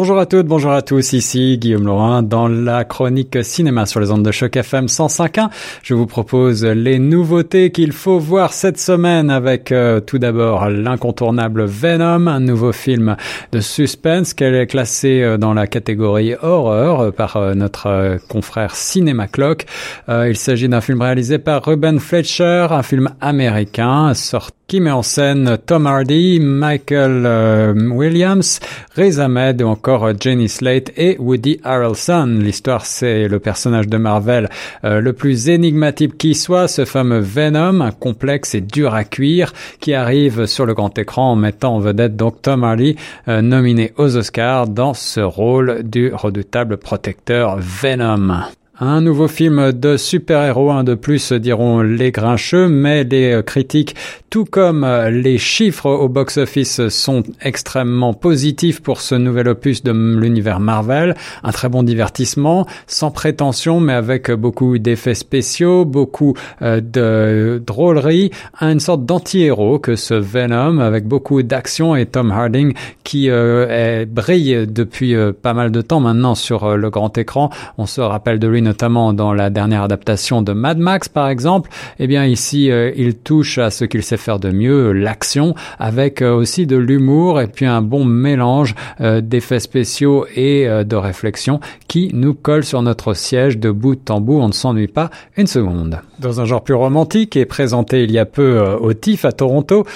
Bonjour à toutes, bonjour à tous, ici Guillaume Laurin dans la chronique cinéma sur les ondes de choc FM 105.1. Je vous propose les nouveautés qu'il faut voir cette semaine avec euh, tout d'abord l'incontournable Venom, un nouveau film de suspense qu'elle est classée euh, dans la catégorie horreur euh, par notre confrère Cinéma Clock. il s'agit d'un film réalisé par Ruben Fletcher, un film américain sorti qui met en scène Tom Hardy, Michael euh, Williams, Riz Ahmed ou encore euh, Jenny Slate et Woody Harrelson. L'histoire, c'est le personnage de Marvel euh, le plus énigmatique qui soit, ce fameux Venom, un complexe et dur à cuire, qui arrive sur le grand écran en mettant en vedette donc Tom Hardy, nominé aux Oscars dans ce rôle du redoutable protecteur Venom. Un nouveau film de super-héros, un de plus diront les grincheux, mais les euh, critiques, tout comme euh, les chiffres au box-office sont extrêmement positifs pour ce nouvel opus de l'univers Marvel. Un très bon divertissement, sans prétention, mais avec beaucoup d'effets spéciaux, beaucoup euh, de drôlerie, une sorte d'anti-héros que ce Venom, avec beaucoup d'action et Tom Harding qui brille depuis pas mal de temps maintenant sur le grand écran. On se rappelle de lui notamment dans la dernière adaptation de Mad Max par exemple, eh bien ici euh, il touche à ce qu'il sait faire de mieux, l'action, avec euh, aussi de l'humour et puis un bon mélange euh, d'effets spéciaux et de réflexion qui nous colle sur notre siège de bout en bout, on ne s'ennuie pas une seconde. Dans un genre plus romantique et présenté il y a peu au TIFF à Toronto,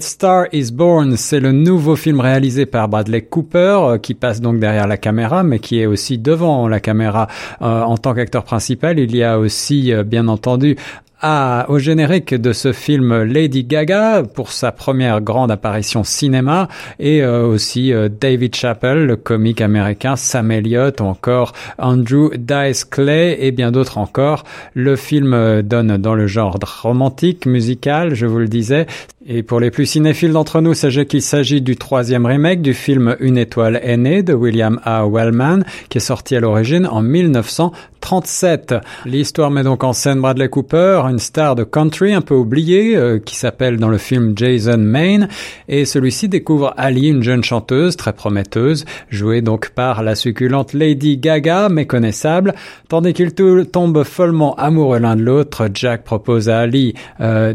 Star is Born, c'est le nouveau film réalisé par Bradley Cooper qui passe donc derrière la caméra mais qui est aussi devant la caméra en tant qu'acteur principal, il y a aussi, euh, bien entendu, à, au générique de ce film Lady Gaga pour sa première grande apparition cinéma et euh, aussi euh, David Chappelle, le comique américain, Sam Elliott encore Andrew Dice Clay et bien d'autres encore. Le film donne dans le genre romantique, musical, je vous le disais. Et pour les plus cinéphiles d'entre nous, sachez qu'il s'agit du troisième remake du film Une étoile aînée de William A. Wellman, qui est sorti à l'origine en 1937. L'histoire met donc en scène Bradley Cooper, une star de country un peu oubliée, euh, qui s'appelle dans le film Jason Maine, et celui-ci découvre Ali, une jeune chanteuse très prometteuse, jouée donc par la succulente Lady Gaga, méconnaissable. Tandis qu'ils tombent follement amoureux l'un de l'autre, Jack propose à Ali euh,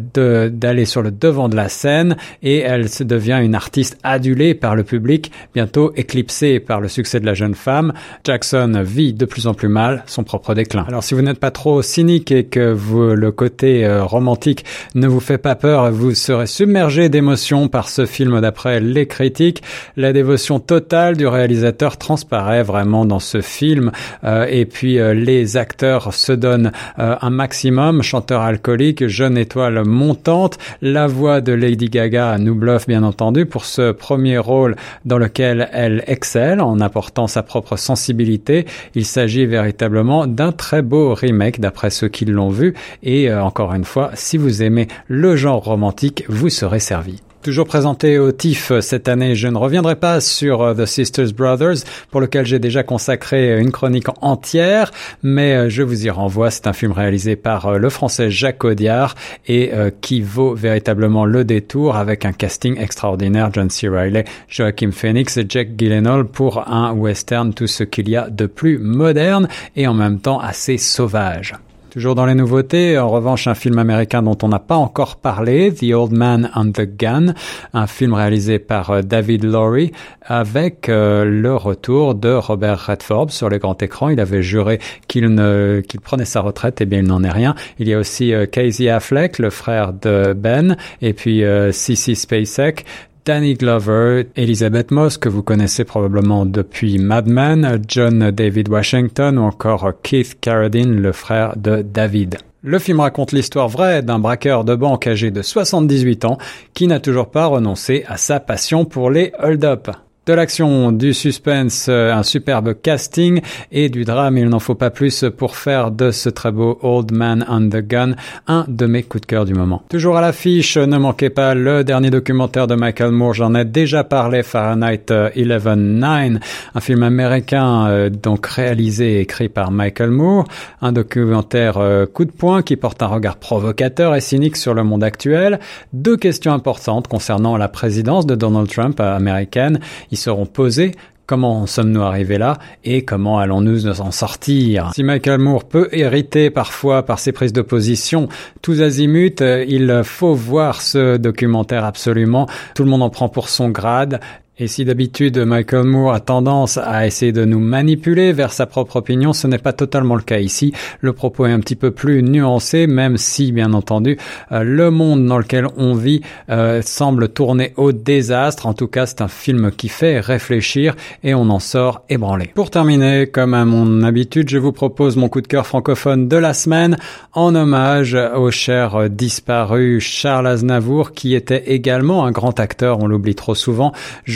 d'aller sur le devant de la scène et elle se devient une artiste adulée par le public, bientôt éclipsée par le succès de la jeune femme. Jackson vit de plus en plus mal son propre déclin. Alors si vous n'êtes pas trop cynique et que vous, le côté euh, romantique ne vous fait pas peur, vous serez submergé d'émotions par ce film d'après les critiques. La dévotion totale du réalisateur transparaît vraiment dans ce film euh, et puis euh, les acteurs se donnent un maximum, chanteur alcoolique, jeune étoile montante, la voix de Lady Gaga nous bluffe bien entendu pour ce premier rôle dans lequel elle excelle en apportant sa propre sensibilité. Il s'agit véritablement d'un très beau remake d'après ceux qui l'ont vu et euh, encore une fois, si vous aimez le genre romantique, vous serez servi. Toujours présenté au TIFF euh, cette année, je ne reviendrai pas sur euh, The Sisters Brothers, pour lequel j'ai déjà consacré une chronique entière, mais euh, je vous y renvoie. C'est un film réalisé par le français Jacques Audiard et qui vaut véritablement le détour avec un casting extraordinaire. John C. Reilly, Joachim Phoenix et Jack Gyllenhaal pour un western, tout ce qu'il y a de plus moderne et en même temps assez sauvage. Toujours dans les nouveautés, en revanche, un film américain dont on n'a pas encore parlé, The Old Man and the Gun, un film réalisé par euh, David Laurie avec euh, le retour de Robert Redford sur les grands écrans. Il avait juré qu'il ne qu'il prenait sa retraite, et eh bien il n'en est rien. Il y a aussi euh, Casey Affleck, le frère de Ben, et puis Cissy Spacek, Danny Glover, Elizabeth Moss, que vous connaissez probablement depuis Mad Men, John David Washington ou encore Keith Carradine, le frère de David. Le film raconte l'histoire vraie d'un braqueur de banque âgé de 78 ans qui n'a toujours pas renoncé à sa passion pour les hold-up de l'action, du suspense, euh, un superbe casting et du drame. Il n'en faut pas plus pour faire de ce très beau Old Man on the Gun un de mes coups de cœur du moment. Toujours à l'affiche, ne manquez pas le dernier documentaire de Michael Moore. J'en ai déjà parlé, Fahrenheit 11.9, un film américain euh, donc réalisé et écrit par Michael Moore. Un documentaire euh, coup de poing qui porte un regard provocateur et cynique sur le monde actuel. Deux questions importantes concernant la présidence de Donald Trump américaine. Ils seront posés comment sommes-nous arrivés là et comment allons-nous nous en sortir? Si Michael Moore peut hériter parfois par ses prises de position tous azimuts, il faut voir ce documentaire absolument. Tout le monde en prend pour son grade. Et si d'habitude Michael Moore a tendance à essayer de nous manipuler vers sa propre opinion, ce n'est pas totalement le cas ici. Le propos est un petit peu plus nuancé, même si, bien entendu, euh, le monde dans lequel on vit euh, semble tourner au désastre. En tout cas, c'est un film qui fait réfléchir et on en sort ébranlé. Pour terminer, comme à mon habitude, je vous propose mon coup de cœur francophone de la semaine en hommage au cher disparu Charles Aznavour, qui était également un grand acteur, on l'oublie trop souvent.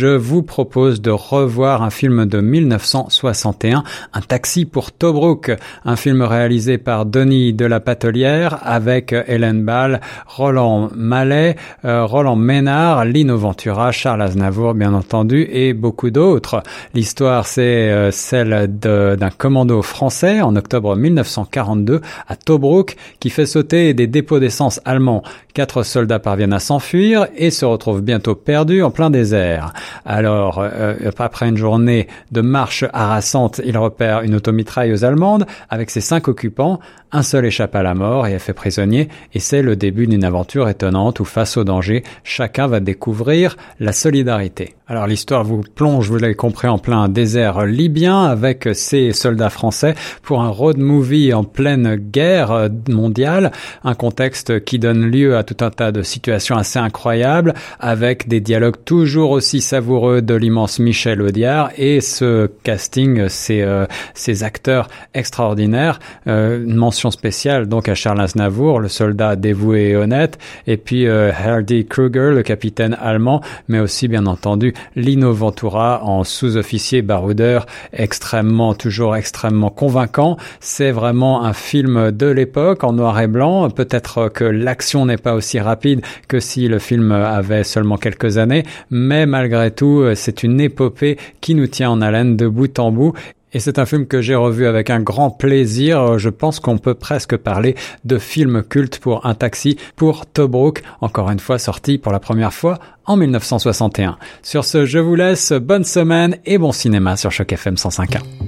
Vous propose de revoir un film de 1961, Un taxi pour Tobruk, un film réalisé par Denis de la Patelière avec Hélène Ball, Roland Mallet, euh, Roland Ménard, Lino Ventura, Charles Aznavour bien entendu et beaucoup d'autres. L'histoire c'est euh, celle d'un commando français en octobre 1942 à Tobruk qui fait sauter des dépôts d'essence allemands. Quatre soldats parviennent à s'enfuir et se retrouvent bientôt perdus en plein désert. Alors, euh, après une journée de marche harassante, il repère une automitrailleuse allemande avec ses cinq occupants. Un seul échappe à la mort et est fait prisonnier, et c'est le début d'une aventure étonnante où face au danger, chacun va découvrir la solidarité. Alors l'histoire vous plonge, vous l'avez compris, en plein désert libyen avec ces soldats français pour un road movie en pleine guerre mondiale, un contexte qui donne lieu à tout un tas de situations assez incroyables avec des dialogues toujours aussi savoureux de l'immense Michel Audiard et ce casting, ces, euh, ces acteurs extraordinaires. Euh, une mention spéciale donc à Charles Aznavour, le soldat dévoué et honnête, et puis euh, Hardy Kruger, le capitaine allemand, mais aussi bien entendu Lino Ventura en sous-officier baroudeur, extrêmement, toujours extrêmement convaincant. C'est vraiment un film de l'époque en noir et blanc. Peut-être que l'action n'est pas aussi rapide que si le film avait seulement quelques années, mais malgré tout, c'est une épopée qui nous tient en haleine de bout en bout et c'est un film que j'ai revu avec un grand plaisir. Je pense qu'on peut presque parler de film culte pour un taxi pour Tobruk, encore une fois sorti pour la première fois en 1961. Sur ce, je vous laisse, bonne semaine et bon cinéma sur Choc FM 105.1.